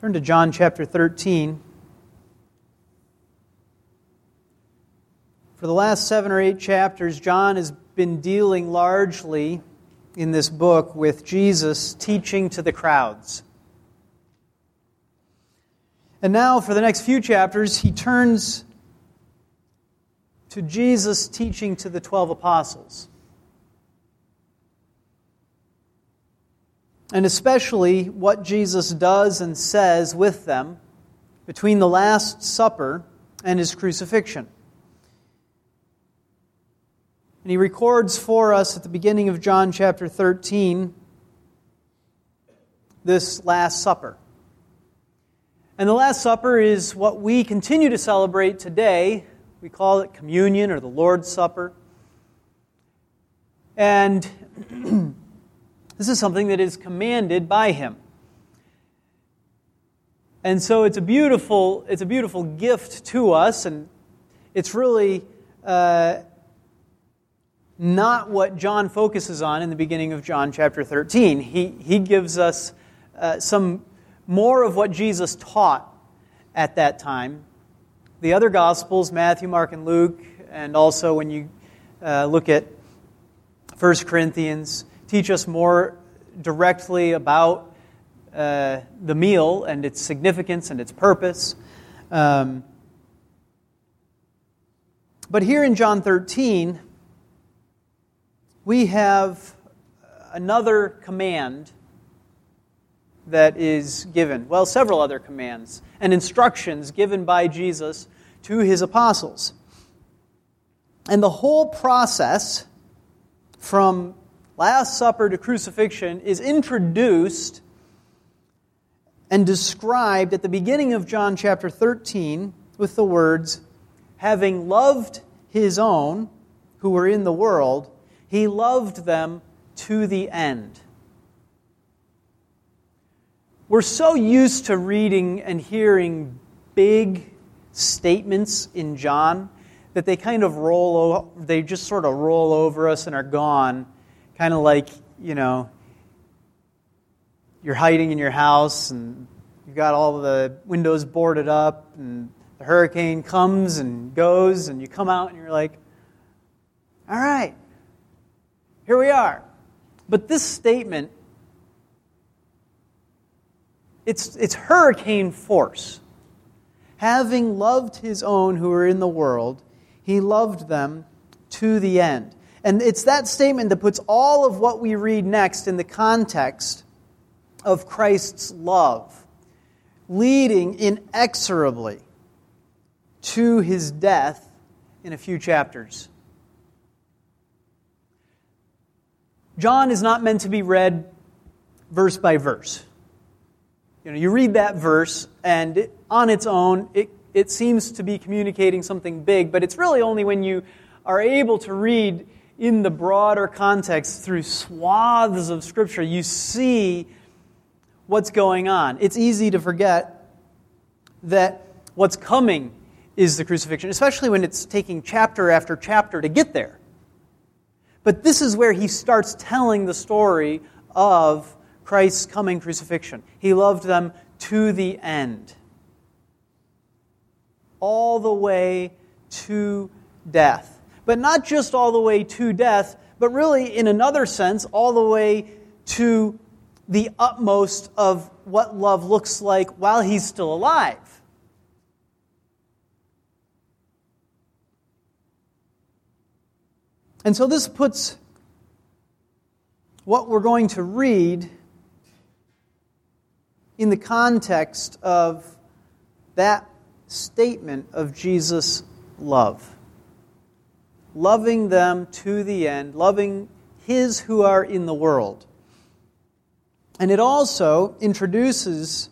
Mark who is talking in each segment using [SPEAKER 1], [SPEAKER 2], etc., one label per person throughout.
[SPEAKER 1] Turn to John chapter 13. For the last seven or eight chapters, John has been dealing largely in this book with Jesus teaching to the crowds. And now, for the next few chapters, he turns to Jesus teaching to the 12 apostles. And especially what Jesus does and says with them between the Last Supper and his crucifixion. And he records for us at the beginning of John chapter 13 this Last Supper. And the Last Supper is what we continue to celebrate today. We call it communion or the Lord's Supper. And this is something that is commanded by him. And so it's a beautiful, it's a beautiful gift to us, and it's really uh, not what John focuses on in the beginning of John chapter 13. He, he gives us uh, some more of what Jesus taught at that time. The other Gospels, Matthew, Mark, and Luke, and also when you uh, look at 1 Corinthians, teach us more directly about uh, the meal and its significance and its purpose. Um, but here in John 13, we have another command that is given. Well, several other commands and instructions given by Jesus to his apostles. And the whole process from Last Supper to crucifixion is introduced and described at the beginning of John chapter 13 with the words, having loved his own who were in the world, he loved them to the end. We're so used to reading and hearing big statements in John that they kind of roll they just sort of roll over us and are gone kind of like you know you're hiding in your house and you've got all the windows boarded up and the hurricane comes and goes and you come out and you're like all right here we are. But this statement, it's, it's hurricane force. Having loved his own who are in the world, he loved them to the end. And it's that statement that puts all of what we read next in the context of Christ's love, leading inexorably to his death in a few chapters. John is not meant to be read verse by verse. You know, you read that verse, and it, on its own, it, it seems to be communicating something big, but it's really only when you are able to read in the broader context through swaths of Scripture, you see what's going on. It's easy to forget that what's coming is the crucifixion, especially when it's taking chapter after chapter to get there. But this is where he starts telling the story of Christ's coming crucifixion. He loved them to the end, all the way to death. But not just all the way to death, but really, in another sense, all the way to the utmost of what love looks like while he's still alive. And so this puts what we're going to read in the context of that statement of Jesus' love. Loving them to the end, loving his who are in the world. And it also introduces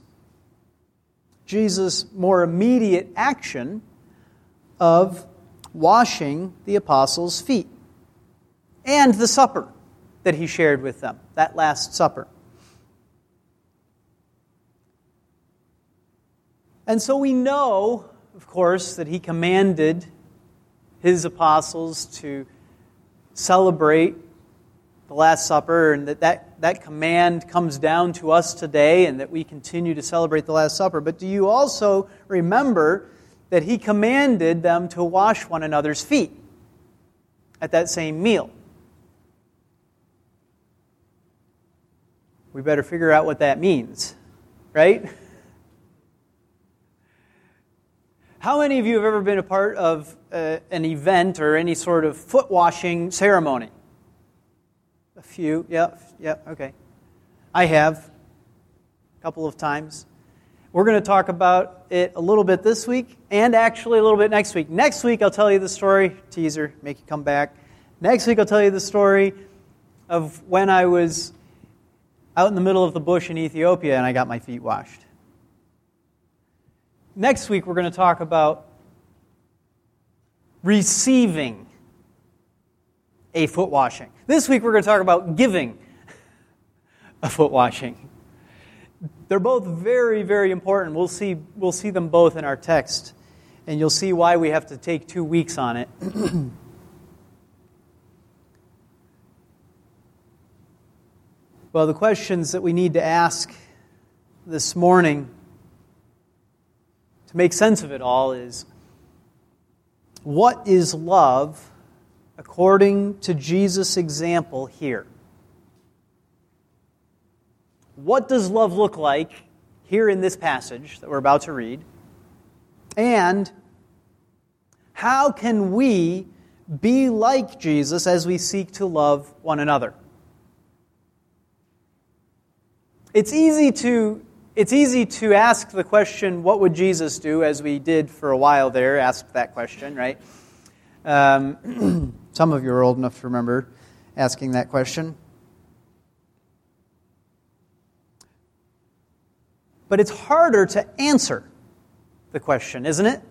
[SPEAKER 1] Jesus' more immediate action of washing the apostles' feet and the supper that he shared with them, that Last Supper. And so we know, of course, that he commanded his apostles to celebrate the Last Supper and that that that, command comes down to us today and that we continue to celebrate the Last Supper. But do you also remember that he commanded them to wash one another's feet at that same meal? We better figure out what that means, right? How many of you have ever been a part of uh, an event or any sort of foot washing ceremony? A few, yeah, yeah, okay. I have a couple of times. We're going to talk about it a little bit this week and actually a little bit next week. Next week, I'll tell you the story, teaser, make you come back. Next week, I'll tell you the story of when I was out in the middle of the bush in Ethiopia and I got my feet washed. Next week, we're going to talk about receiving a foot washing. This week, we're going to talk about giving a foot washing. They're both very, very important. We'll see, we'll see them both in our text, and you'll see why we have to take two weeks on it. well, the questions that we need to ask this morning make sense of it all is what is love according to Jesus' example here? What does love look like here in this passage that we're about to read? And how can we be like Jesus as we seek to love one another? It's easy to it's easy to ask the question, what would Jesus do, as we did for a while there, ask that question, right? Um, some of you are old enough to remember asking that question. But it's harder to answer the question, isn't it?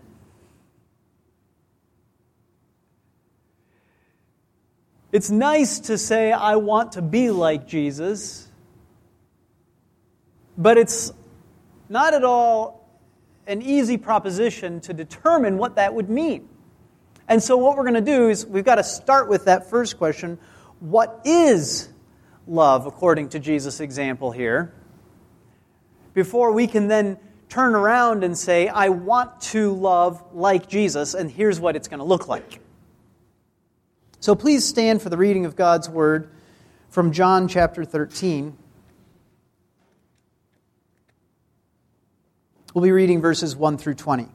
[SPEAKER 1] It's nice to say, I want to be like Jesus. But it's not at all an easy proposition to determine what that would mean. And so, what we're going to do is we've got to start with that first question What is love according to Jesus' example here? Before we can then turn around and say, I want to love like Jesus, and here's what it's going to look like. So, please stand for the reading of God's Word from John chapter 13. We'll be reading verses 1 through 20.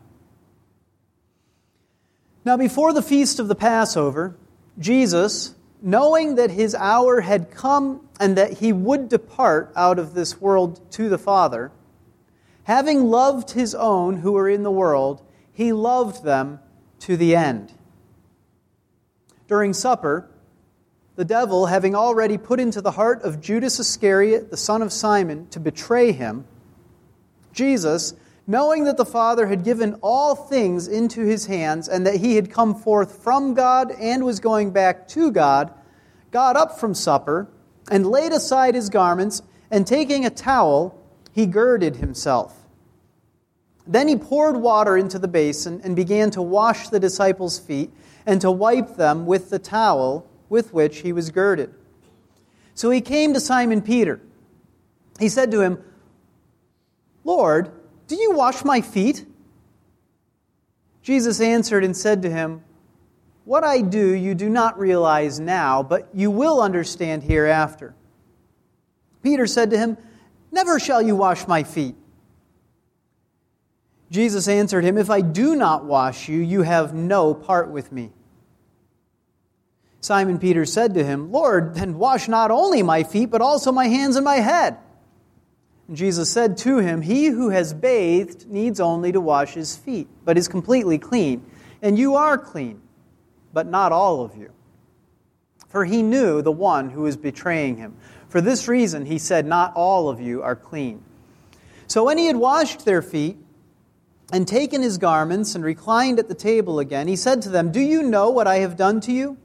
[SPEAKER 1] Now, before the feast of the Passover, Jesus, knowing that his hour had come and that he would depart out of this world to the Father, having loved his own who were in the world, he loved them to the end. During supper, the devil, having already put into the heart of Judas Iscariot, the son of Simon, to betray him, Jesus, knowing that the Father had given all things into his hands, and that he had come forth from God and was going back to God, got up from supper, and laid aside his garments, and taking a towel, he girded himself. Then he poured water into the basin and began to wash the disciples' feet and to wipe them with the towel with which he was girded. So he came to Simon Peter. He said to him, Lord, do you wash my feet? Jesus answered and said to him, What I do you do not realize now, but you will understand hereafter. Peter said to him, Never shall you wash my feet. Jesus answered him, If I do not wash you, you have no part with me. Simon Peter said to him, Lord, then wash not only my feet, but also my hands and my head. And Jesus said to him, He who has bathed needs only to wash his feet, but is completely clean. And you are clean, but not all of you. For he knew the one who was betraying him. For this reason, he said, Not all of you are clean. So when he had washed their feet, and taken his garments, and reclined at the table again, he said to them, Do you know what I have done to you?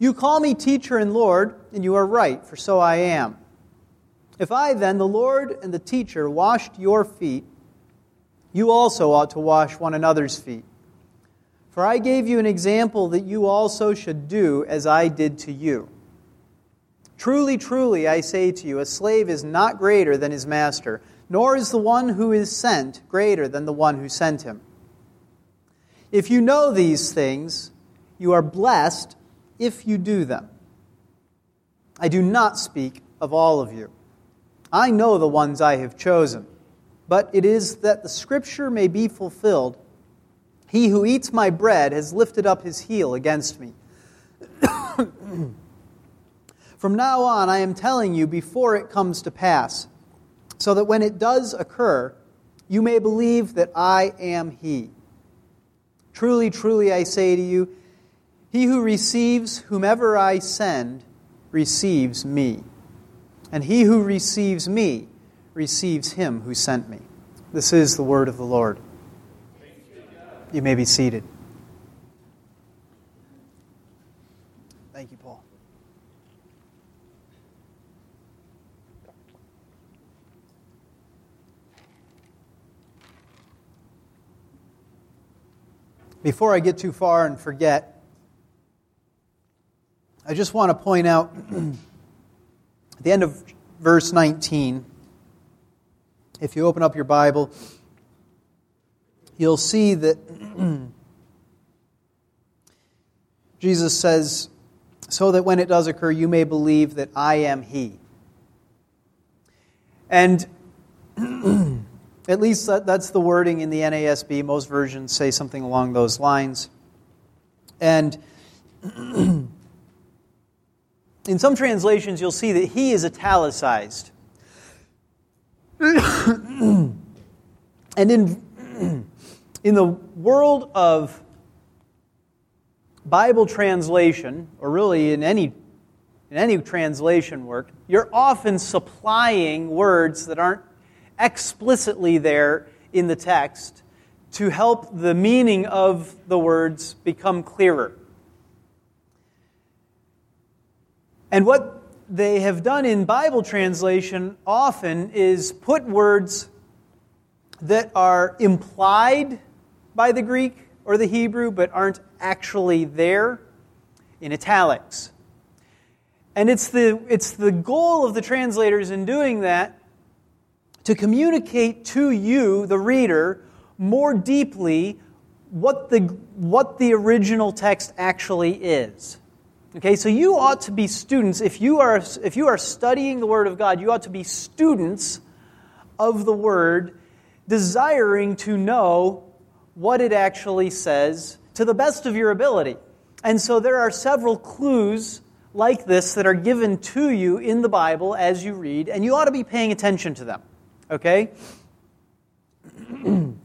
[SPEAKER 1] You call me teacher and Lord, and you are right, for so I am. If I then, the Lord and the teacher, washed your feet, you also ought to wash one another's feet. For I gave you an example that you also should do as I did to you. Truly, truly, I say to you, a slave is not greater than his master, nor is the one who is sent greater than the one who sent him. If you know these things, you are blessed if you do them. I do not speak of all of you. I know the ones I have chosen, but it is that the scripture may be fulfilled. He who eats my bread has lifted up his heel against me. From now on, I am telling you before it comes to pass, so that when it does occur, you may believe that I am He. Truly, truly, I say to you, he who receives whomever I send receives me, and he who receives me receives him who sent me. This is the word of the Lord. You may be seated. Thank you, Paul. Before I get too far and forget, I just want to point out at the end of verse 19, if you open up your Bible, you'll see that Jesus says, So that when it does occur, you may believe that I am He. And At least that, that's the wording in the NASB. Most versions say something along those lines. And in some translations, you'll see that he is italicized. and in, in the world of Bible translation, or really in any, in any translation work, you're often supplying words that aren't explicitly there in the text to help the meaning of the words become clearer. And what they have done in Bible translation often is put words that are implied by the Greek or the Hebrew but aren't actually there in italics. And it's the, it's the goal of the translators in doing that to communicate to you, the reader, more deeply what the, what the original text actually is. Okay, so you ought to be students. If you, are, if you are studying the Word of God, you ought to be students of the Word, desiring to know what it actually says to the best of your ability. And so there are several clues like this that are given to you in the Bible as you read, and you ought to be paying attention to them. Okay?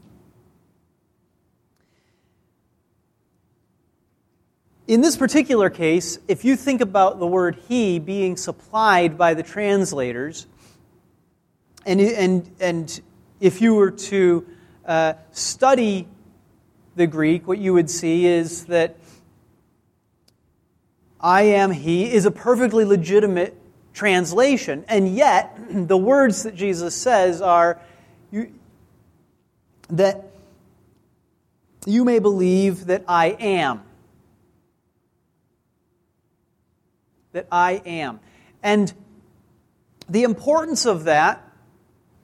[SPEAKER 1] In this particular case, if you think about the word he being supplied by the translators, and, and, and if you were to uh, study the Greek, what you would see is that I am he is a perfectly legitimate translation. And yet, the words that Jesus says are you, that you may believe that I am. That I am. And the importance of that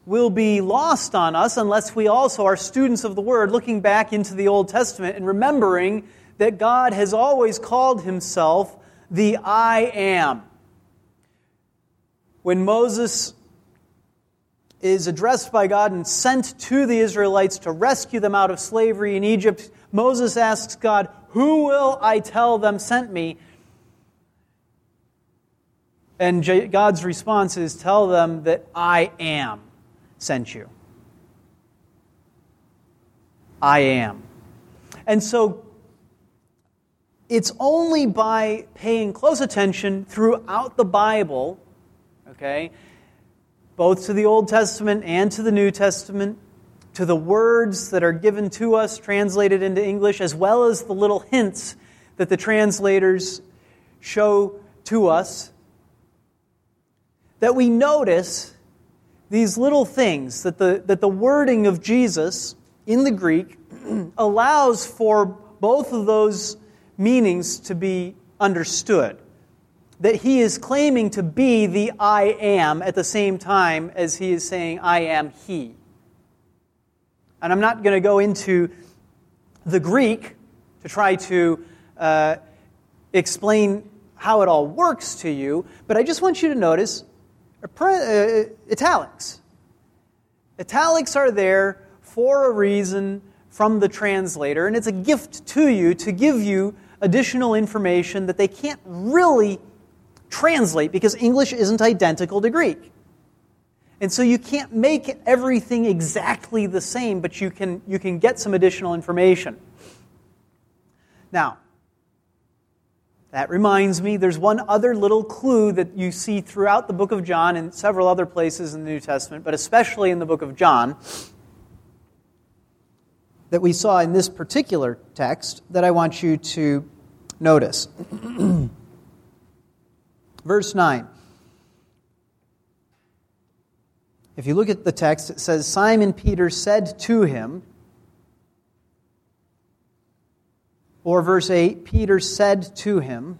[SPEAKER 1] will be lost on us unless we also are students of the Word, looking back into the Old Testament and remembering that God has always called Himself the I am when Moses is addressed by God and sent to the Israelites to rescue them out of slavery in Egypt, Moses asks God, Who will I tell them sent me? And God's response is, Tell them that I am sent you. I am. And so it's only by paying close attention throughout the Bible okay? Both to the Old Testament and to the New Testament, to the words that are given to us, translated into English, as well as the little hints that the translators show to us, that we notice these little things, that the, that the wording of Jesus in the Greek allows for both of those meanings to be understood that he is claiming to be the I am at the same time as he is saying, I am he. And I'm not going to go into the Greek to try to uh, explain how it all works to you, but I just want you to notice Uh, italics. Italics are there for a reason from the translator, and it's a gift to you to give you additional information that they can't really translate because English isn't identical to Greek. And so you can't make everything exactly the same, but you can, you can get some additional information. Now, that reminds me, there's one other little clue that you see throughout the book of John and several other places in the New Testament, but especially in the book of John, that we saw in this particular text that I want you to notice. Verse 9. If you look at the text, it says, Simon Peter said to him, Or verse 8, Peter said to him.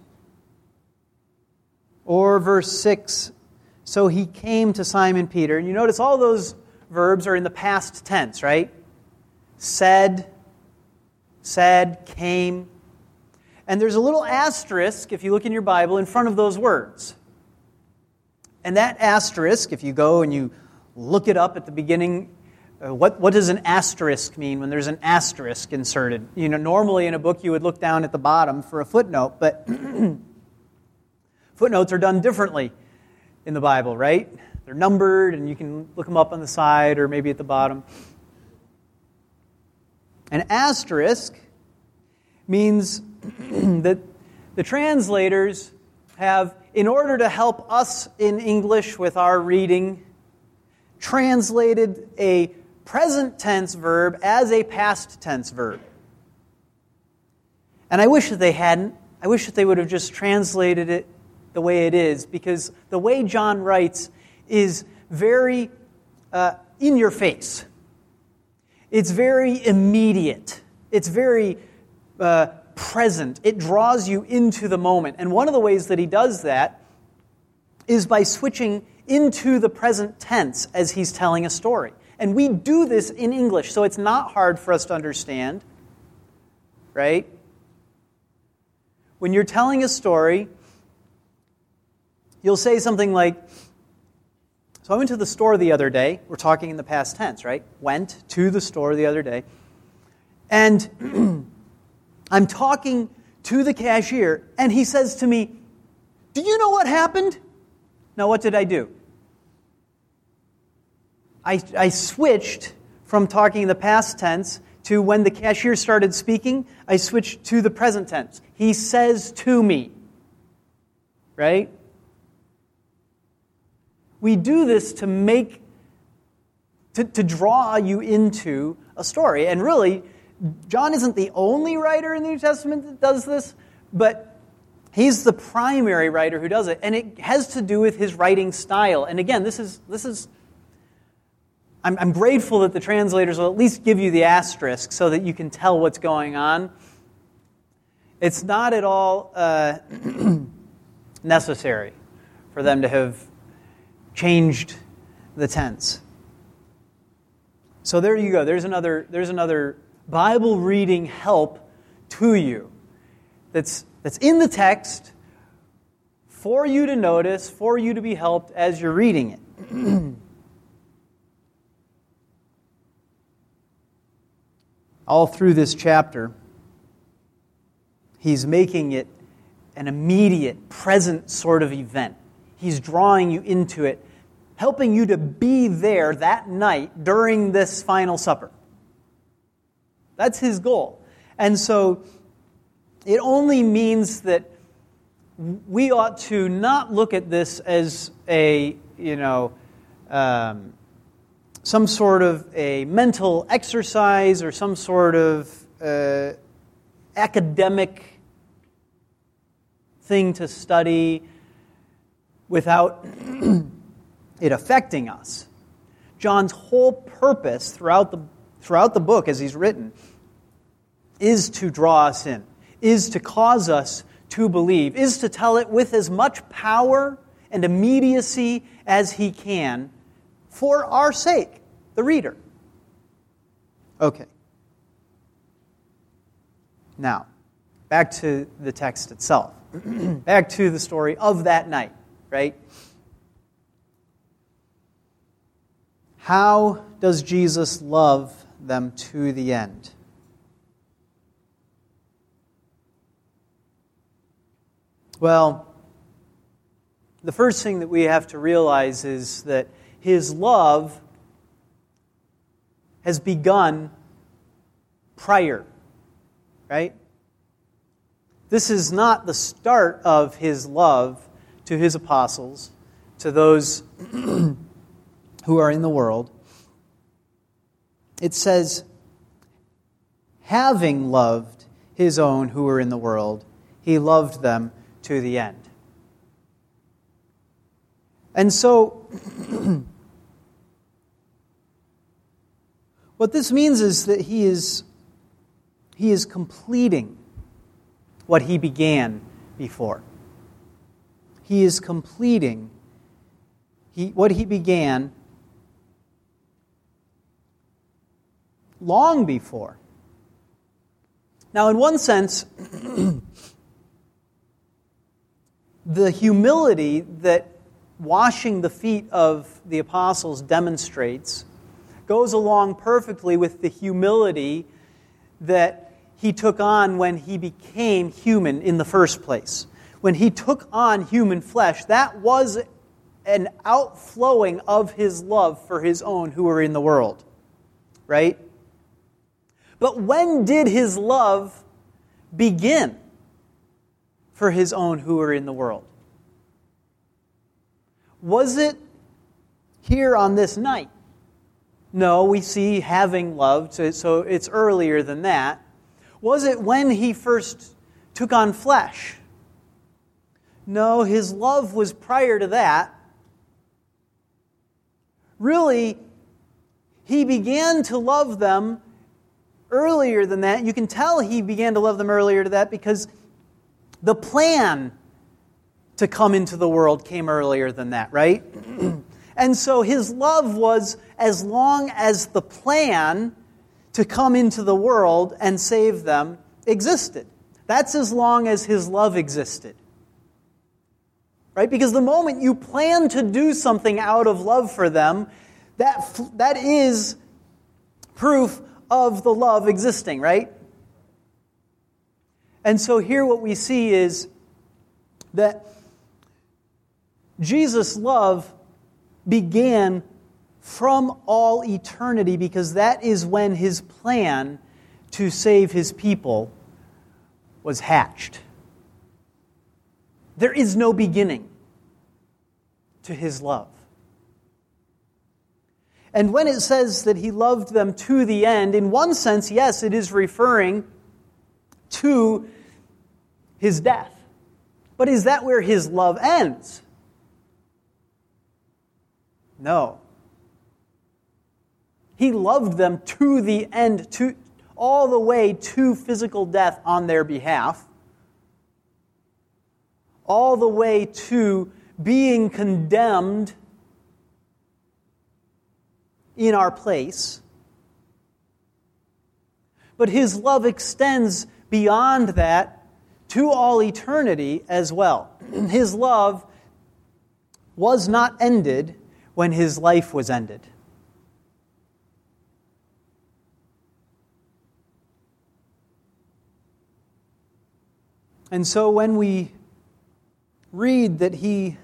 [SPEAKER 1] Or verse 6, so he came to Simon Peter. And you notice all those verbs are in the past tense, right? Said, said, came. And there's a little asterisk, if you look in your Bible, in front of those words. And that asterisk, if you go and you look it up at the beginning Uh, what, what does an asterisk mean when there's an asterisk inserted? You know, normally in a book you would look down at the bottom for a footnote, but footnotes are done differently in the Bible, right? They're numbered and you can look them up on the side or maybe at the bottom. An asterisk means that the translators have, in order to help us in English with our reading, translated a present tense verb as a past tense verb. And I wish that they hadn't. I wish that they would have just translated it the way it is, because the way John writes is very uh, in your face. It's very immediate. It's very uh, present. It draws you into the moment. And one of the ways that he does that is by switching into the present tense as he's telling a story. And we do this in English, so it's not hard for us to understand, right? When you're telling a story, you'll say something like, So I went to the store the other day. We're talking in the past tense, right? Went to the store the other day. And I'm talking to the cashier, and he says to me, Do you know what happened? Now, what did I do? I, I switched from talking in the past tense to when the cashier started speaking, I switched to the present tense. He says to me. Right? We do this to make, to, to draw you into a story. And really, John isn't the only writer in the New Testament that does this, but he's the primary writer who does it. And it has to do with his writing style. And again, this is, this is I'm, I'm grateful that the translators will at least give you the asterisk so that you can tell what's going on. It's not at all uh, necessary for them to have changed the tense. So there you go. There's another, there's another Bible reading help to you that's, that's in the text for you to notice, for you to be helped as you're reading it. all through this chapter, he's making it an immediate, present sort of event. He's drawing you into it, helping you to be there that night during this final supper. That's his goal. And so it only means that we ought to not look at this as a, you know, um, some sort of a mental exercise or some sort of uh, academic thing to study without it affecting us. John's whole purpose throughout the, throughout the book, as he's written, is to draw us in, is to cause us to believe, is to tell it with as much power and immediacy as he can for our sake, the reader. Okay. Now, back to the text itself. back to the story of that night, right? How does Jesus love them to the end? Well, the first thing that we have to realize is that his love has begun prior, right? This is not the start of his love to his apostles, to those who are in the world. It says, having loved his own who were in the world, he loved them to the end. And so, what this means is that he is, he is completing what he began before. He is completing he, what he began long before. Now, in one sense, the humility that washing the feet of the apostles demonstrates goes along perfectly with the humility that he took on when he became human in the first place. When he took on human flesh, that was an outflowing of his love for his own who were in the world. Right? But when did his love begin for his own who were in the world? Was it here on this night? No, we see having loved, so it's earlier than that. Was it when he first took on flesh? No, his love was prior to that. Really, he began to love them earlier than that. You can tell he began to love them earlier to that because the plan to come into the world came earlier than that, right? and so his love was as long as the plan to come into the world and save them existed. That's as long as his love existed. Right? Because the moment you plan to do something out of love for them, that, that is proof of the love existing, right? And so here what we see is that Jesus' love began from all eternity because that is when his plan to save his people was hatched. There is no beginning to his love. And when it says that he loved them to the end, in one sense, yes, it is referring to his death. But is that where his love ends? No. He loved them to the end, to, all the way to physical death on their behalf, all the way to being condemned in our place. But his love extends beyond that to all eternity as well. His love was not ended when his life was ended. And so when we read that he,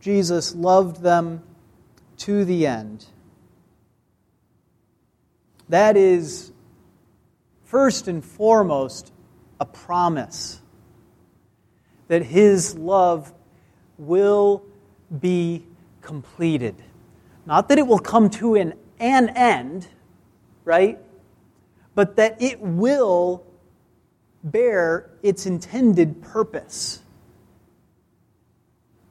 [SPEAKER 1] Jesus, loved them to the end, that is, first and foremost, a promise that His love will be completed. Not that it will come to an, an end, right? But that it will bear its intended purpose.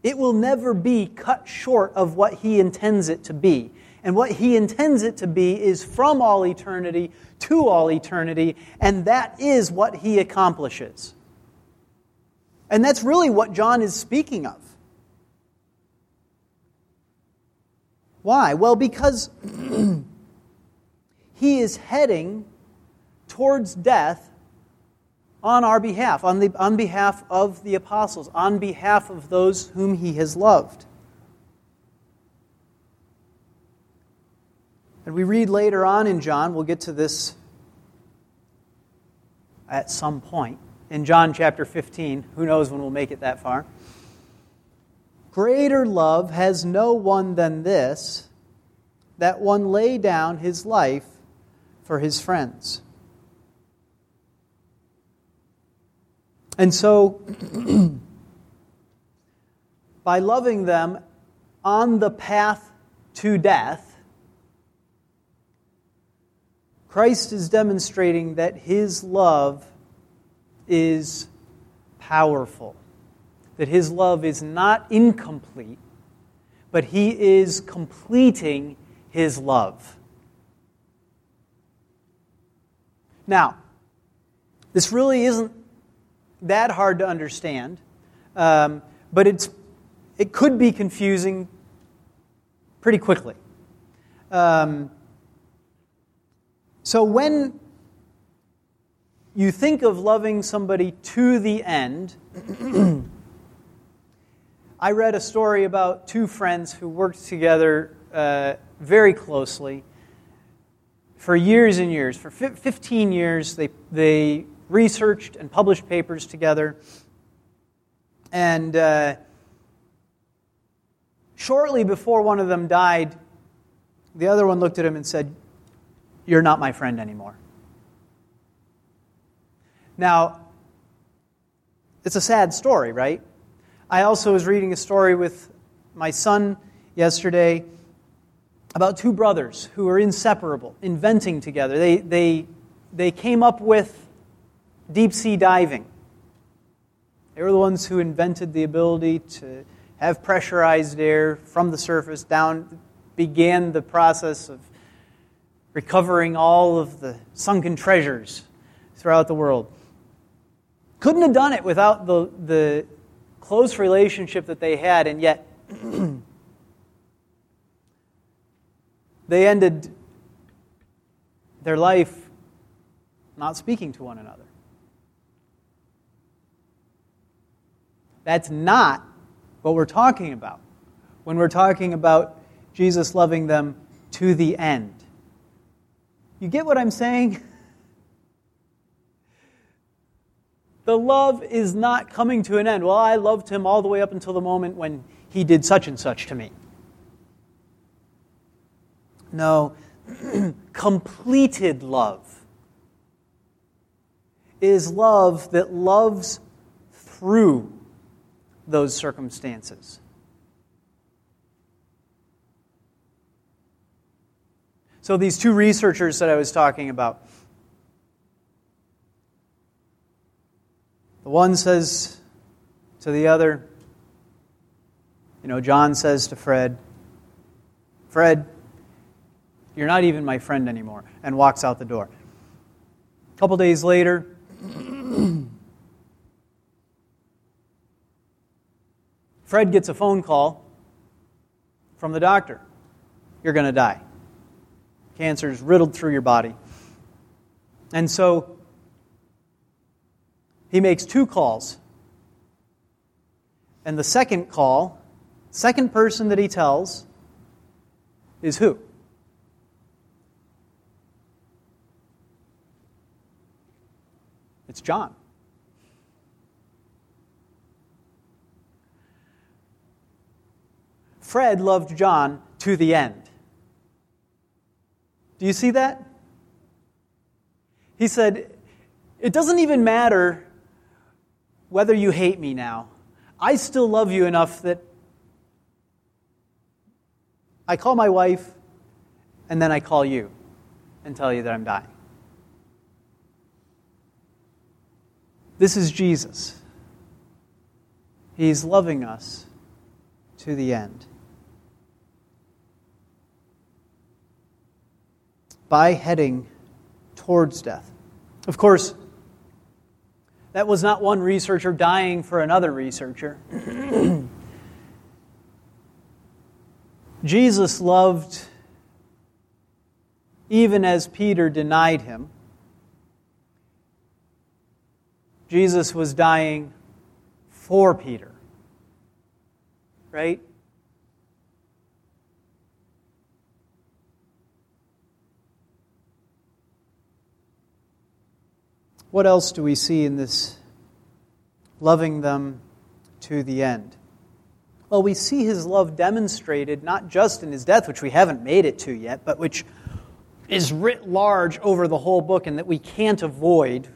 [SPEAKER 1] It will never be cut short of what He intends it to be. And what he intends it to be is from all eternity to all eternity, and that is what he accomplishes. And that's really what John is speaking of. Why? Well, because he is heading towards death on our behalf, on, the, on behalf of the apostles, on behalf of those whom he has loved. And we read later on in John, we'll get to this at some point, in John chapter 15. Who knows when we'll make it that far? Greater love has no one than this, that one lay down his life for his friends. And so, by loving them on the path to death, Christ is demonstrating that his love is powerful, that his love is not incomplete, but he is completing his love. Now, this really isn't that hard to understand, um, but it's, it could be confusing pretty quickly. Um, so when you think of loving somebody to the end, I read a story about two friends who worked together uh, very closely for years and years. For 15 years, they, they researched and published papers together. And uh, shortly before one of them died, the other one looked at him and said, you're not my friend anymore. Now, it's a sad story, right? I also was reading a story with my son yesterday about two brothers who were inseparable, inventing together. They, they, they came up with deep sea diving. They were the ones who invented the ability to have pressurized air from the surface down, began the process of recovering all of the sunken treasures throughout the world. Couldn't have done it without the, the close relationship that they had, and yet they ended their life not speaking to one another. That's not what we're talking about when we're talking about Jesus loving them to the end. You get what I'm saying? The love is not coming to an end. Well, I loved him all the way up until the moment when he did such and such to me. No, completed love is love that loves through those circumstances. So, these two researchers that I was talking about, the one says to the other, you know, John says to Fred, Fred, you're not even my friend anymore, and walks out the door. A couple days later, Fred gets a phone call from the doctor. You're going to die. Cancer is riddled through your body. And so he makes two calls. And the second call, second person that he tells, is who? It's John. Fred loved John to the end. Do you see that? He said, It doesn't even matter whether you hate me now. I still love you enough that I call my wife and then I call you and tell you that I'm dying. This is Jesus. He's loving us to the end. by heading towards death. Of course, That was not one researcher dying for another researcher. Jesus loved even as Peter denied him. Jesus was dying for Peter. Right? What else do we see in this loving them to the end? Well, we see his love demonstrated not just in his death, which we haven't made it to yet, but which is writ large over the whole book and that we can't avoid.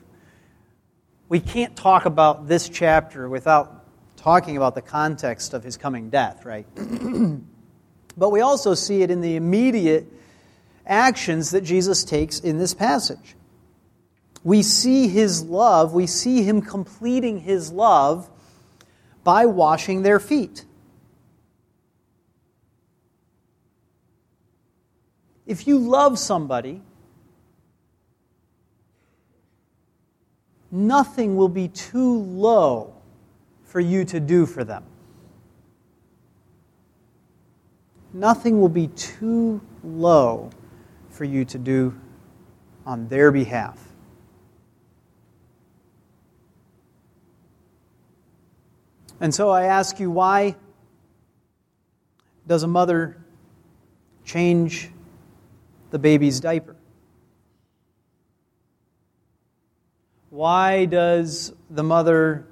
[SPEAKER 1] We can't talk about this chapter without talking about the context of his coming death, right? but we also see it in the immediate actions that Jesus takes in this passage we see his love, we see him completing his love by washing their feet. If you love somebody, nothing will be too low for you to do for them. Nothing will be too low for you to do on their behalf. And so I ask you, why does a mother change the baby's diaper? Why does the mother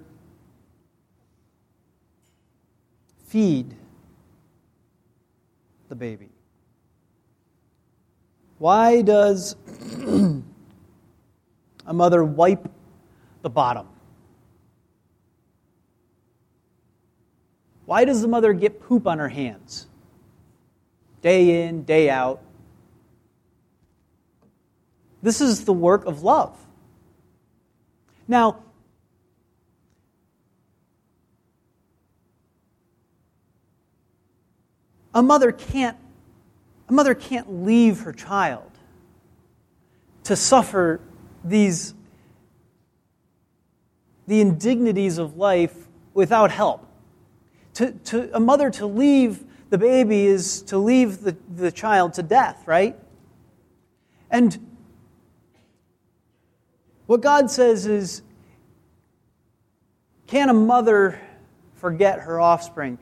[SPEAKER 1] feed the baby? Why does a mother wipe the bottom? Why does the mother get poop on her hands? Day in, day out. This is the work of love. Now, a mother can't a mother can't leave her child to suffer these the indignities of life without help to, to a mother to leave the baby is to leave the, the child to death, right? And what God says is can a mother forget her offspring?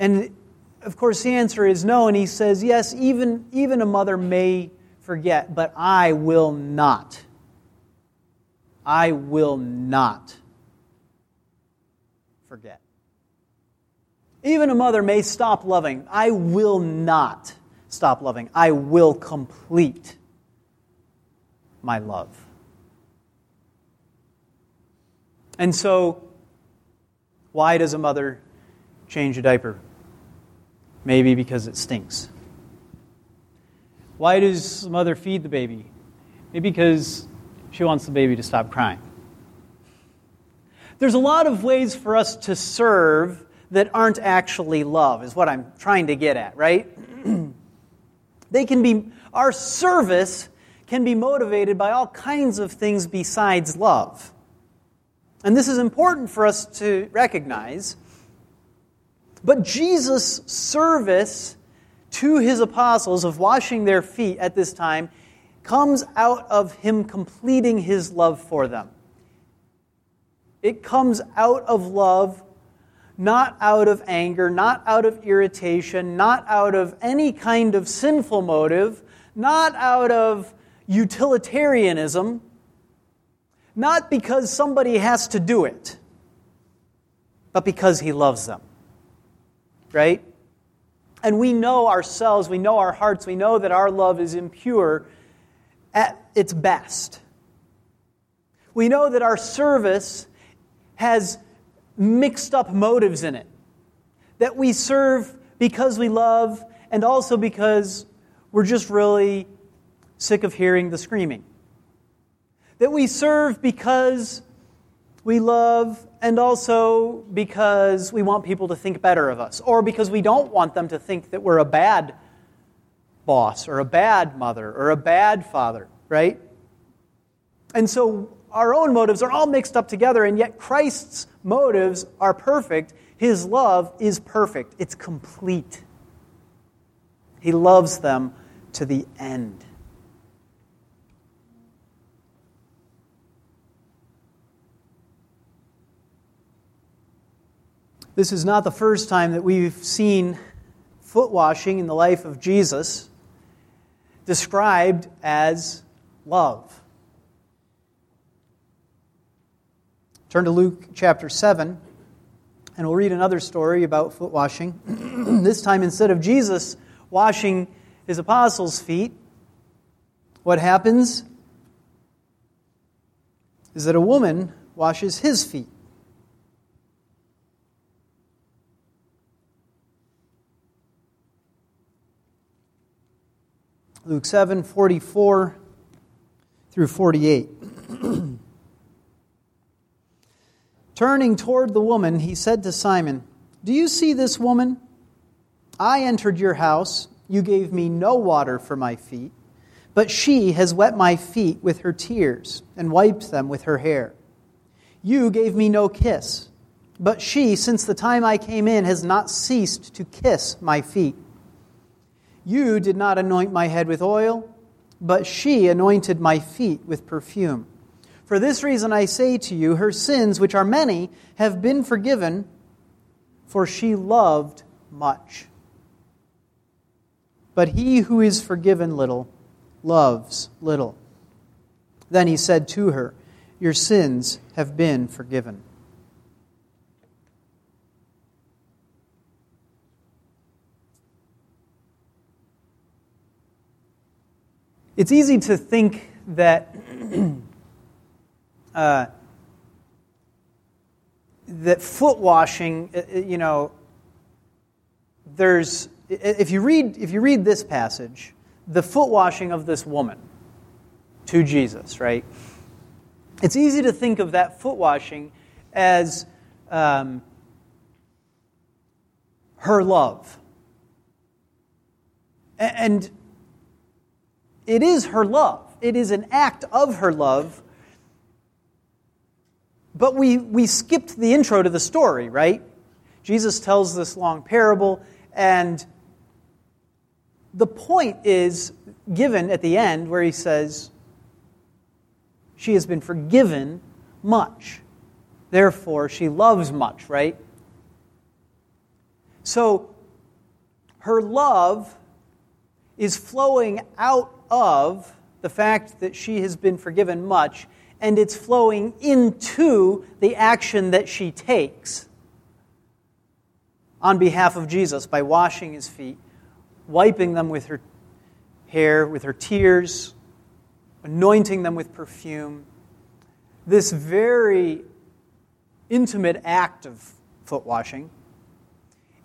[SPEAKER 1] And of course, the answer is no. And he says, yes, even, even a mother may forget, but I will not. I will not forget. Even a mother may stop loving. I will not stop loving. I will complete my love. And so, why does a mother change a diaper? Maybe because it stinks. Why does a mother feed the baby? Maybe because she wants the baby to stop crying. There's a lot of ways for us to serve that aren't actually love, is what I'm trying to get at, right? they can be, our service can be motivated by all kinds of things besides love. And this is important for us to recognize. But Jesus' service to his apostles of washing their feet at this time comes out of him completing his love for them. It comes out of love not out of anger, not out of irritation, not out of any kind of sinful motive, not out of utilitarianism, not because somebody has to do it, but because he loves them. Right? And we know ourselves, we know our hearts, we know that our love is impure at its best. We know that our service has mixed up motives in it. That we serve because we love and also because we're just really sick of hearing the screaming. That we serve because we love and also because we want people to think better of us, or because we don't want them to think that we're a bad boss, or a bad mother, or a bad father, right? And so our own motives are all mixed up together, and yet Christ's motives are perfect. His love is perfect, it's complete. He loves them to the end. This is not the first time that we've seen foot washing in the life of Jesus described as love. Turn to Luke chapter 7, and we'll read another story about foot washing. this time, instead of Jesus washing his apostles' feet, what happens is that a woman washes his feet. Luke 7 44 through 48. Turning toward the woman, he said to Simon, Do you see this woman? I entered your house. You gave me no water for my feet, but she has wet my feet with her tears and wiped them with her hair. You gave me no kiss, but she, since the time I came in, has not ceased to kiss my feet. You did not anoint my head with oil, but she anointed my feet with perfume. For this reason I say to you, her sins, which are many, have been forgiven, for she loved much. But he who is forgiven little loves little. Then he said to her, Your sins have been forgiven. It's easy to think that uh, that foot washing, uh, uh, you know, there's if you read if you read this passage, the foot washing of this woman to Jesus, right? It's easy to think of that foot washing as um, her love, and it is her love. It is an act of her love. But we, we skipped the intro to the story, right? Jesus tells this long parable, and the point is given at the end where he says, She has been forgiven much. Therefore, she loves much, right? So, her love is flowing out of the fact that she has been forgiven much, and it's flowing into the action that she takes on behalf of Jesus by washing his feet, wiping them with her hair, with her tears, anointing them with perfume. This very intimate act of foot washing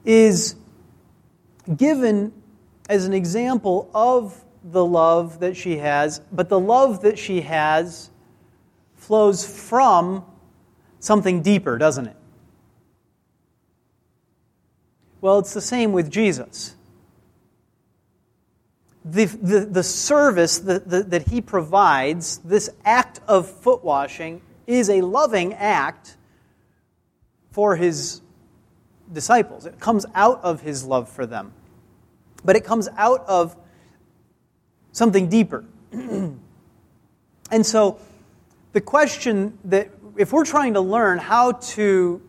[SPEAKER 1] is given as an example of the love that she has, but the love that she has flows from something deeper, doesn't it? Well, it's the same with Jesus. The, the, the service that, that, that he provides, this act of foot washing, is a loving act for his disciples. It comes out of his love for them. But it comes out of something deeper. and so, the question that, if we're trying to learn how to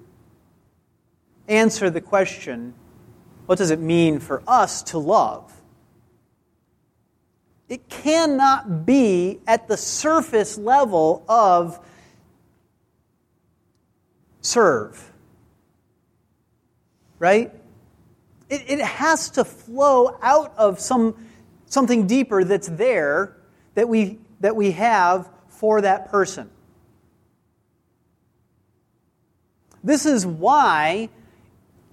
[SPEAKER 1] answer the question, what does it mean for us to love? It cannot be at the surface level of serve. Right? It, it has to flow out of some something deeper that's there that we, that we have for that person. This is why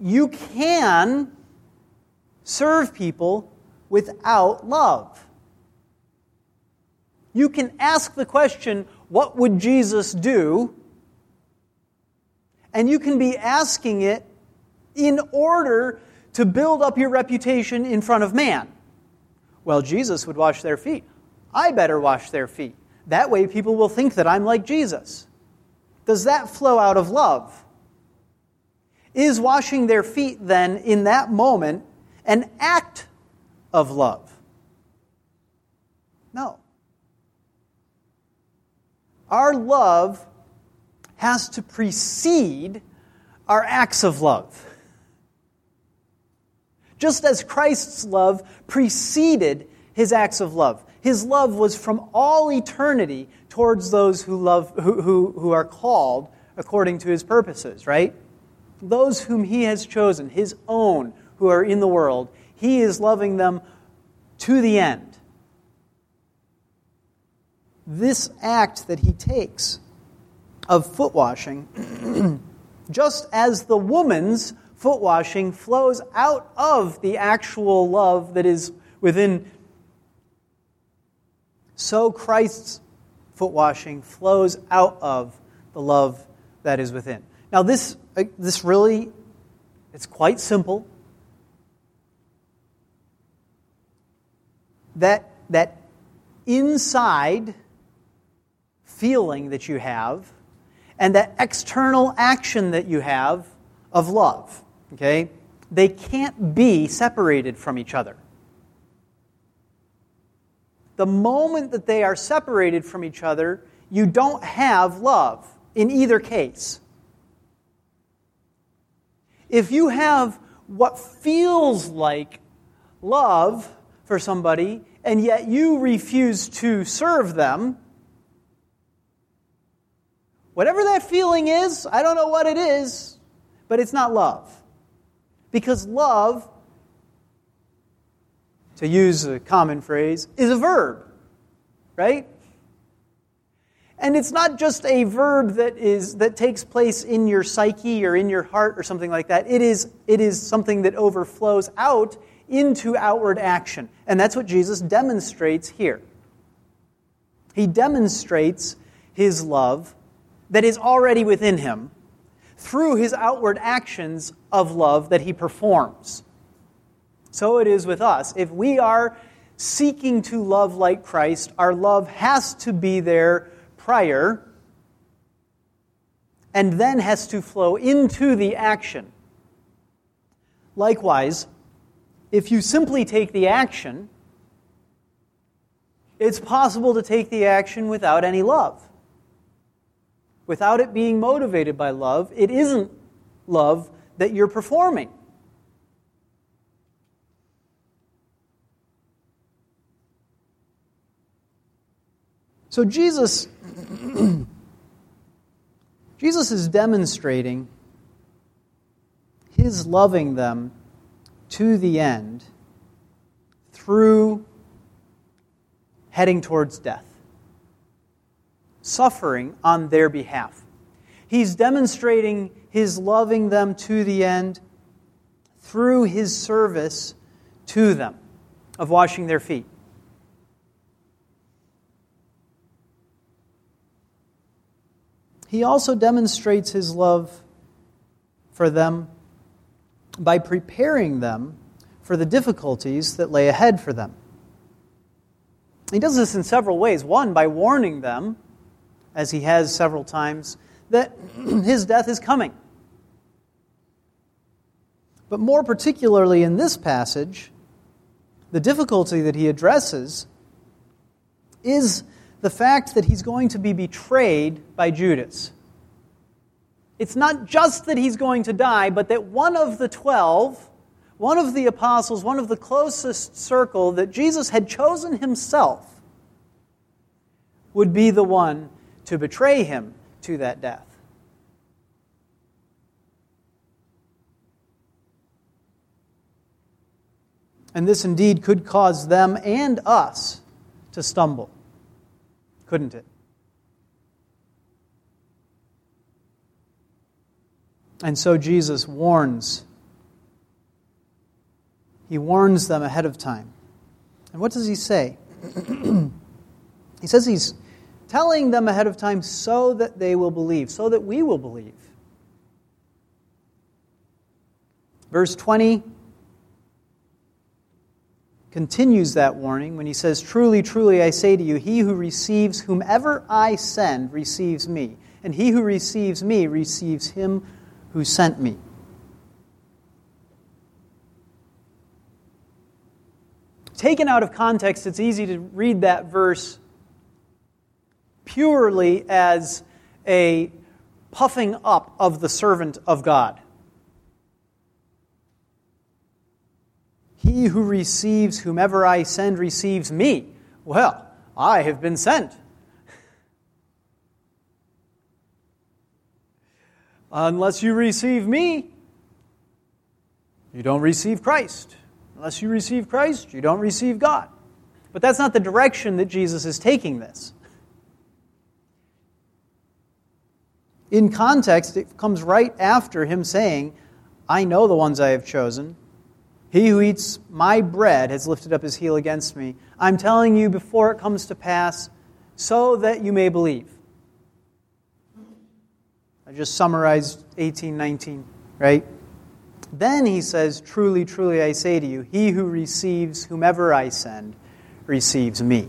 [SPEAKER 1] you can serve people without love. You can ask the question, What would Jesus do? And you can be asking it in order to build up your reputation in front of man. Well, Jesus would wash their feet. I better wash their feet. That way, people will think that I'm like Jesus. Does that flow out of love? Is washing their feet then, in that moment, an act of love? No. Our love has to precede our acts of love. Just as Christ's love preceded his acts of love. His love was from all eternity towards those who, love, who, who, who are called according to his purposes, right? Those whom he has chosen, his own who are in the world, he is loving them to the end. This act that he takes of foot washing, just as the woman's foot washing flows out of the actual love that is within. So Christ's foot washing flows out of the love that is within. Now, this, uh, this really, it's quite simple. That, that inside feeling that you have and that external action that you have of love. Okay? They can't be separated from each other. The moment that they are separated from each other, you don't have love in either case. If you have what feels like love for somebody, and yet you refuse to serve them, whatever that feeling is, I don't know what it is, but it's not love. Because love, to use a common phrase, is a verb, right? And it's not just a verb that, is, that takes place in your psyche or in your heart or something like that. It is, it is something that overflows out into outward action. And that's what Jesus demonstrates here. He demonstrates his love that is already within him through his outward actions of love that he performs. So it is with us. If we are seeking to love like Christ, our love has to be there prior and then has to flow into the action. Likewise, if you simply take the action, it's possible to take the action without any love without it being motivated by love, it isn't love that you're performing. So Jesus Jesus is demonstrating his loving them to the end through heading towards death suffering on their behalf. He's demonstrating his loving them to the end through his service to them of washing their feet. He also demonstrates his love for them by preparing them for the difficulties that lay ahead for them. He does this in several ways. One, by warning them as he has several times, that his death is coming. But more particularly in this passage, the difficulty that he addresses is the fact that he's going to be betrayed by Judas. It's not just that he's going to die, but that one of the twelve, one of the apostles, one of the closest circle that Jesus had chosen himself, would be the one to betray him to that death. And this indeed could cause them and us to stumble, couldn't it? And so Jesus warns. He warns them ahead of time. And what does he say? he says he's telling them ahead of time so that they will believe, so that we will believe. Verse 20 continues that warning when he says, Truly, truly, I say to you, he who receives whomever I send receives me, and he who receives me receives him who sent me. Taken out of context, it's easy to read that verse purely as a puffing up of the servant of God. He who receives whomever I send receives me. Well, I have been sent. Unless you receive me, you don't receive Christ. Unless you receive Christ, you don't receive God. But that's not the direction that Jesus is taking this. In context, it comes right after him saying, I know the ones I have chosen. He who eats my bread has lifted up his heel against me. I'm telling you before it comes to pass, so that you may believe. I just summarized 18, 19, right? Then he says, Truly, truly, I say to you, he who receives whomever I send receives me.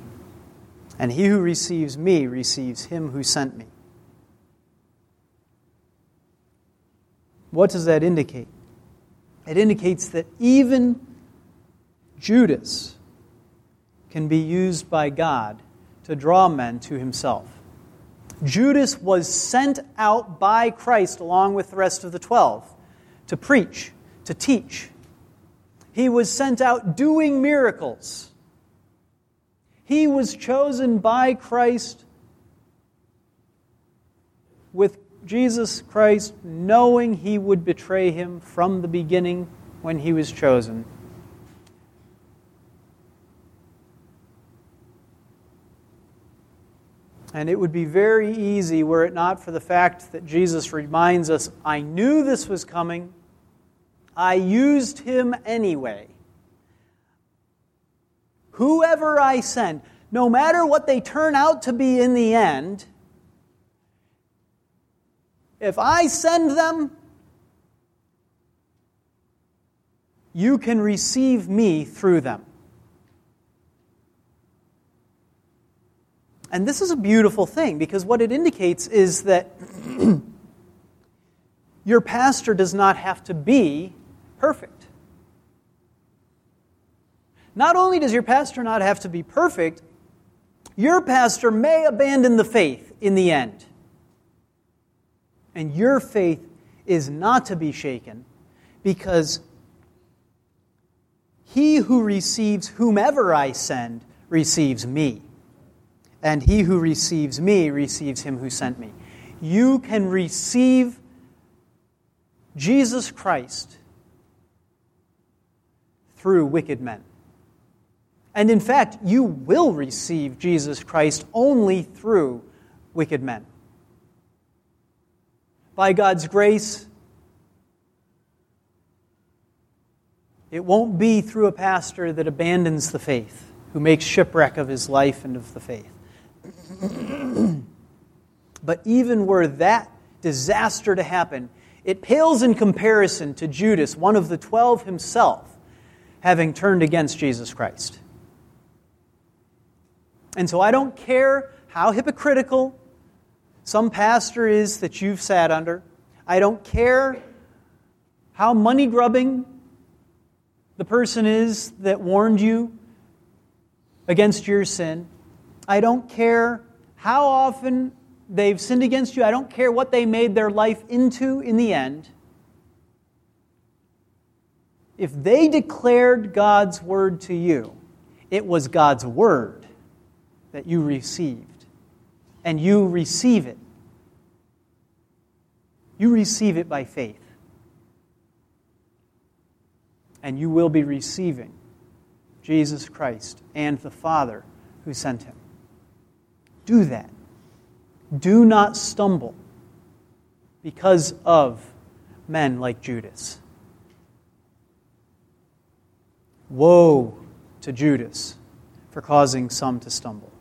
[SPEAKER 1] And he who receives me receives him who sent me. What does that indicate? It indicates that even Judas can be used by God to draw men to himself. Judas was sent out by Christ along with the rest of the twelve to preach, to teach. He was sent out doing miracles. He was chosen by Christ with Jesus Christ, knowing he would betray him from the beginning when he was chosen. And it would be very easy, were it not for the fact that Jesus reminds us, I knew this was coming. I used him anyway. Whoever I send, no matter what they turn out to be in the end, if I send them, you can receive me through them. And this is a beautiful thing because what it indicates is that your pastor does not have to be perfect. Not only does your pastor not have to be perfect, your pastor may abandon the faith in the end and your faith is not to be shaken because he who receives whomever I send receives me, and he who receives me receives him who sent me. You can receive Jesus Christ through wicked men. And in fact, you will receive Jesus Christ only through wicked men by God's grace, it won't be through a pastor that abandons the faith, who makes shipwreck of his life and of the faith. but even were that disaster to happen, it pales in comparison to Judas, one of the twelve himself, having turned against Jesus Christ. And so I don't care how hypocritical some pastor is that you've sat under. I don't care how money grubbing the person is that warned you against your sin. I don't care how often they've sinned against you. I don't care what they made their life into in the end. If they declared God's word to you, it was God's word that you received and you receive it. You receive it by faith. And you will be receiving Jesus Christ and the Father who sent him. Do that. Do not stumble because of men like Judas. Woe to Judas for causing some to stumble.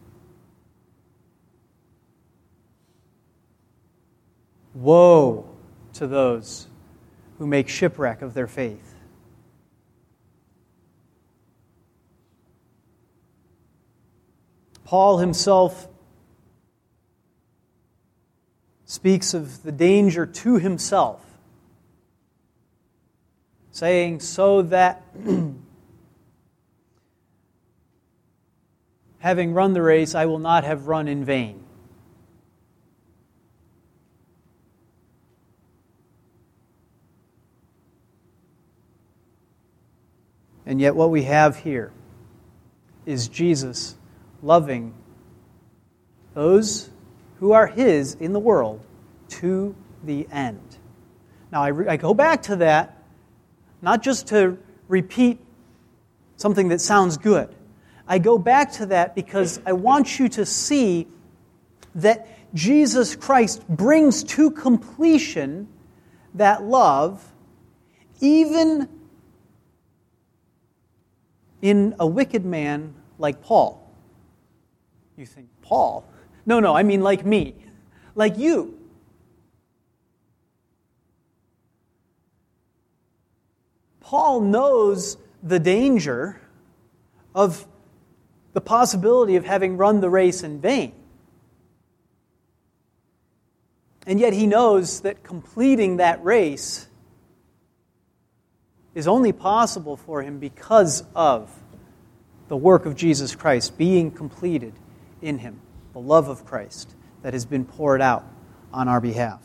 [SPEAKER 1] Woe to those who make shipwreck of their faith. Paul himself speaks of the danger to himself, saying, So that having run the race, I will not have run in vain. And yet, what we have here is Jesus loving those who are His in the world to the end. Now, I, re- I go back to that not just to repeat something that sounds good. I go back to that because I want you to see that Jesus Christ brings to completion that love even in a wicked man like Paul. You think, Paul? No, no, I mean like me, like you. Paul knows the danger of the possibility of having run the race in vain. And yet he knows that completing that race is only possible for him because of the work of Jesus Christ being completed in him, the love of Christ that has been poured out on our behalf.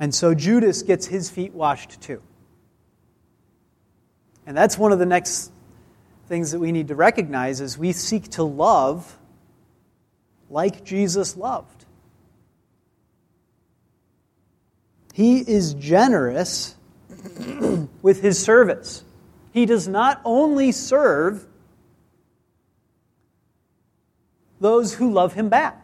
[SPEAKER 1] And so Judas gets his feet washed too. And that's one of the next things that we need to recognize is we seek to love like Jesus loved. He is generous with his service. He does not only serve those who love him back.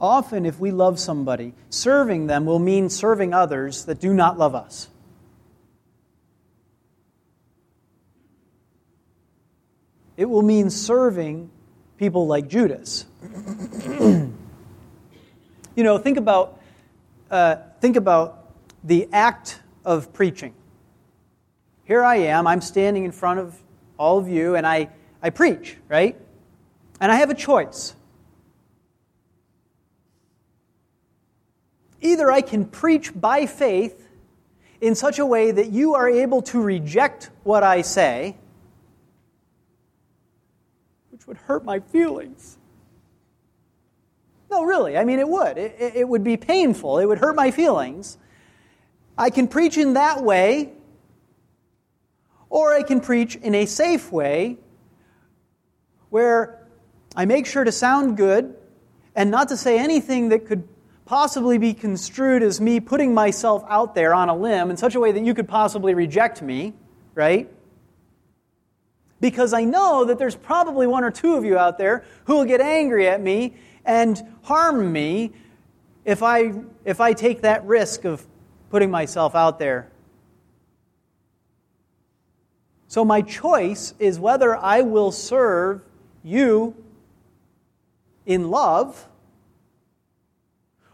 [SPEAKER 1] Often, if we love somebody, serving them will mean serving others that do not love us. It will mean serving people like Judas. you know, think about, uh, think about the act of preaching. Here I am, I'm standing in front of all of you, and I, I preach, right? And I have a choice. Either I can preach by faith in such a way that you are able to reject what I say would hurt my feelings. No, really, I mean, it would. It, it, would be painful, it would hurt my feelings. I can preach in that way, or I can preach in a safe way where I make sure to sound good and not to say anything that could possibly be construed as me putting myself out there on a limb in such a way that you could possibly reject me, right? Because I know that there's probably one or two of you out there who will get angry at me and harm me if I, if I take that risk of putting myself out there. So, my choice is whether I will serve you in love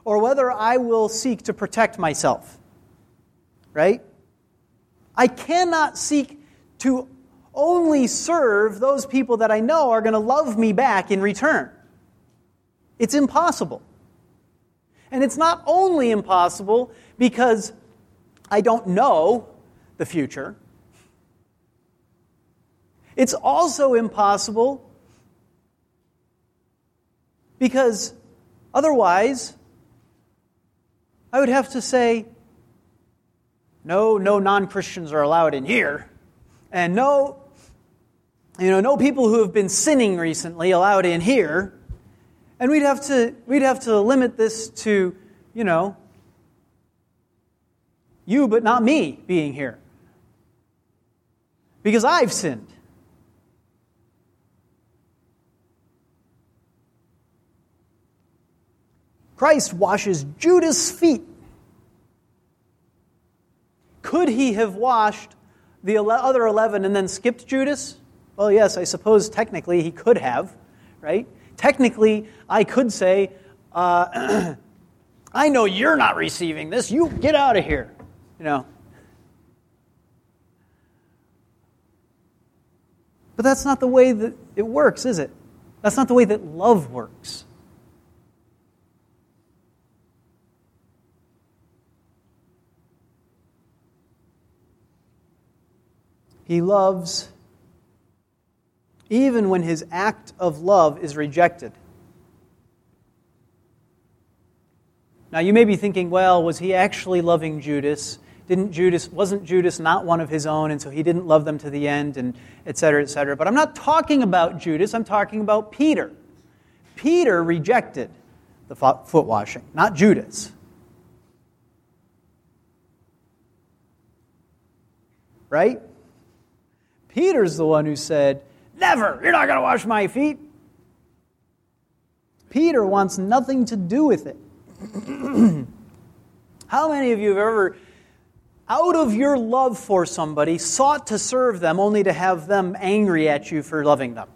[SPEAKER 1] or whether I will seek to protect myself. Right? I cannot seek to only serve those people that I know are going to love me back in return. It's impossible. And it's not only impossible because I don't know the future, it's also impossible because otherwise I would have to say, no, no non Christians are allowed in here, and no you know, no people who have been sinning recently allowed in here. And we'd have to, we'd have to limit this to, you know, you but not me being here. Because I've sinned. Christ washes Judas' feet. Could he have washed the other 11 and then skipped Judas? Well, yes, I suppose technically he could have, right? Technically, I could say, uh, I know you're not receiving this. You get out of here. You know. But that's not the way that it works, is it? That's not the way that love works. He loves even when his act of love is rejected. Now you may be thinking, well, was he actually loving Judas? Didn't Judas wasn't Judas not one of his own and so he didn't love them to the end and et cetera, et cetera. But I'm not talking about Judas, I'm talking about Peter. Peter rejected the foot washing, not Judas. Right? Peter's the one who said, Never, you're not going to wash my feet. Peter wants nothing to do with it. How many of you have ever, out of your love for somebody, sought to serve them only to have them angry at you for loving them?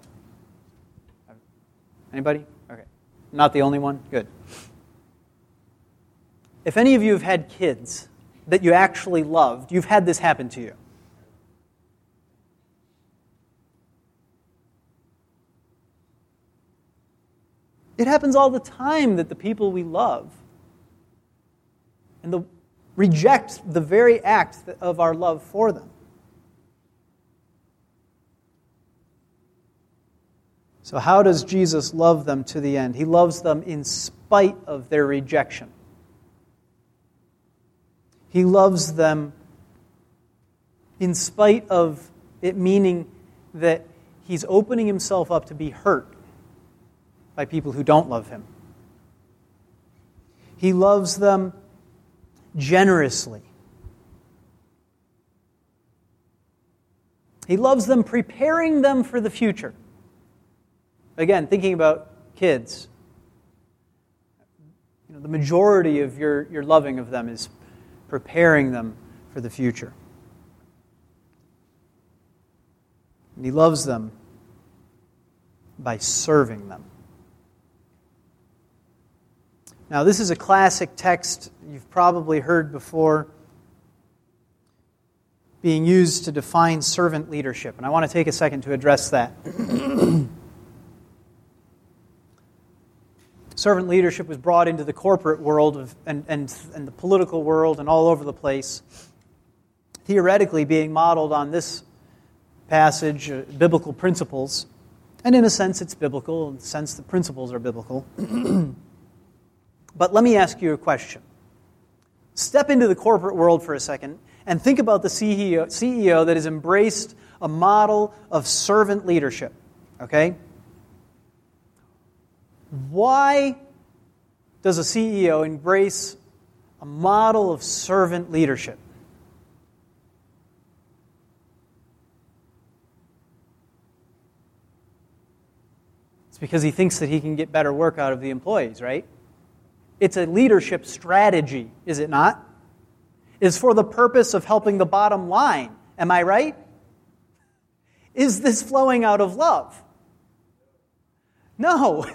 [SPEAKER 1] Anybody? Okay. Not the only one? Good. If any of you have had kids that you actually loved, you've had this happen to you. It happens all the time that the people we love and the, reject the very act of our love for them. So, how does Jesus love them to the end? He loves them in spite of their rejection. He loves them in spite of it meaning that he's opening himself up to be hurt by people who don't love him. He loves them generously. He loves them, preparing them for the future. Again, thinking about kids. You know, the majority of your, your loving of them is preparing them for the future. And he loves them by serving them. Now, this is a classic text you've probably heard before being used to define servant leadership, and I want to take a second to address that. servant leadership was brought into the corporate world of, and, and, and the political world and all over the place, theoretically being modeled on this passage, uh, biblical principles. And in a sense, it's biblical, in the sense the principles are biblical. But let me ask you a question. Step into the corporate world for a second and think about the CEO, CEO that has embraced a model of servant leadership. Okay? Why does a CEO embrace a model of servant leadership? It's because he thinks that he can get better work out of the employees, right? It's a leadership strategy, is it not? It's for the purpose of helping the bottom line. Am I right? Is this flowing out of love? No.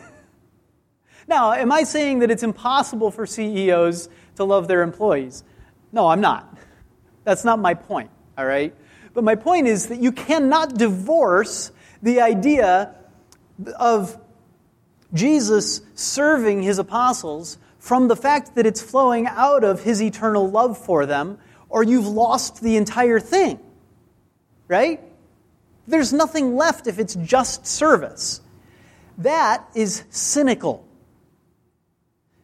[SPEAKER 1] now, am I saying that it's impossible for CEOs to love their employees? No, I'm not. That's not my point, all right? But my point is that you cannot divorce the idea of Jesus serving his apostles from the fact that it's flowing out of his eternal love for them, or you've lost the entire thing. Right? There's nothing left if it's just service. That is cynical.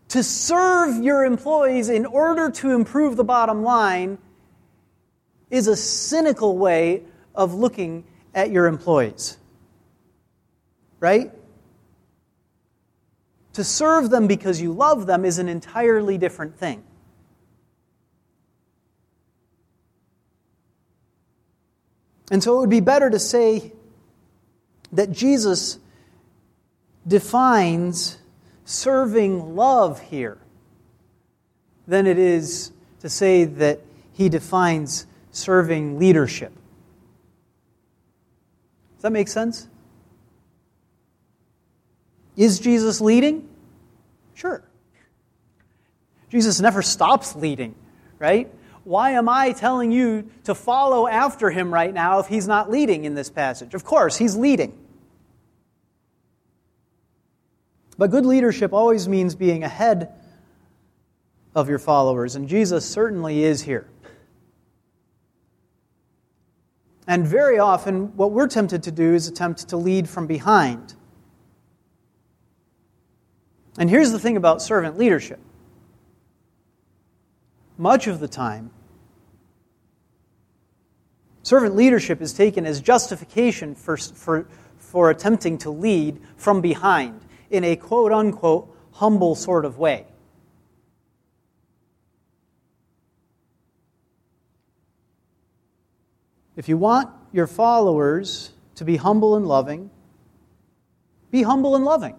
[SPEAKER 1] To serve your employees in order to improve the bottom line is a cynical way of looking at your employees. Right? To serve them because you love them is an entirely different thing. And so it would be better to say that Jesus defines serving love here than it is to say that he defines serving leadership. Does that make sense? Is Jesus leading? Sure. Jesus never stops leading, right? Why am I telling you to follow after him right now if he's not leading in this passage? Of course, he's leading. But good leadership always means being ahead of your followers, and Jesus certainly is here. And very often, what we're tempted to do is attempt to lead from behind. And here's the thing about servant leadership much of the time, servant leadership is taken as justification for, for, for attempting to lead from behind in a quote unquote humble sort of way. If you want your followers to be humble and loving, be humble and loving.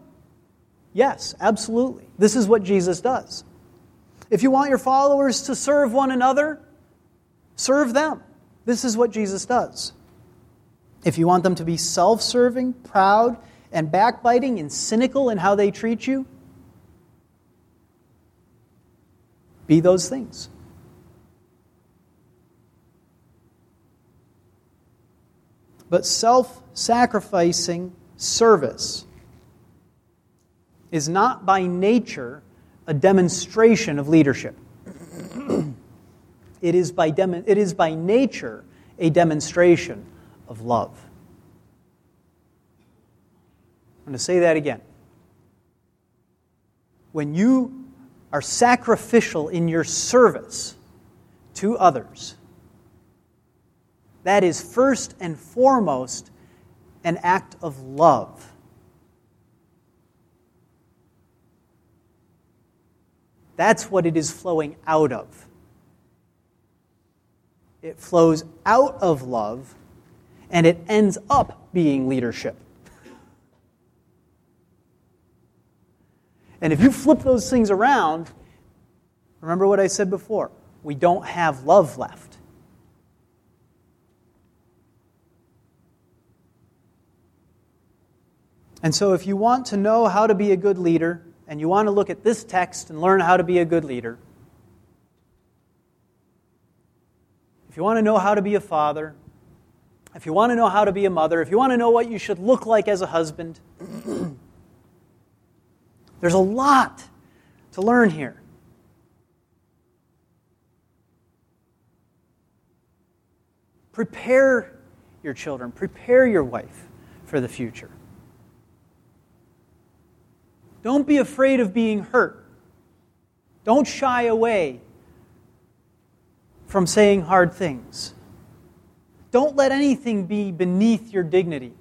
[SPEAKER 1] Yes, absolutely. This is what Jesus does. If you want your followers to serve one another, serve them. This is what Jesus does. If you want them to be self serving, proud, and backbiting and cynical in how they treat you, be those things. But self sacrificing service is not by nature a demonstration of leadership. it, is by dem- it is by nature a demonstration of love. I'm going to say that again. When you are sacrificial in your service to others, that is first and foremost an act of love. That's what it is flowing out of. It flows out of love and it ends up being leadership. And if you flip those things around, remember what I said before we don't have love left. And so, if you want to know how to be a good leader, and you want to look at this text and learn how to be a good leader, if you want to know how to be a father, if you want to know how to be a mother, if you want to know what you should look like as a husband, there's a lot to learn here. Prepare your children, prepare your wife for the future. Don't be afraid of being hurt. Don't shy away from saying hard things. Don't let anything be beneath your dignity,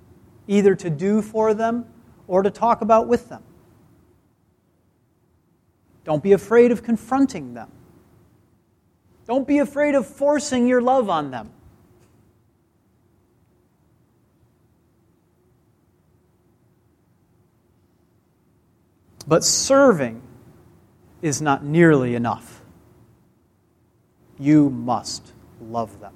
[SPEAKER 1] either to do for them or to talk about with them. Don't be afraid of confronting them. Don't be afraid of forcing your love on them. But serving is not nearly enough. You must love them.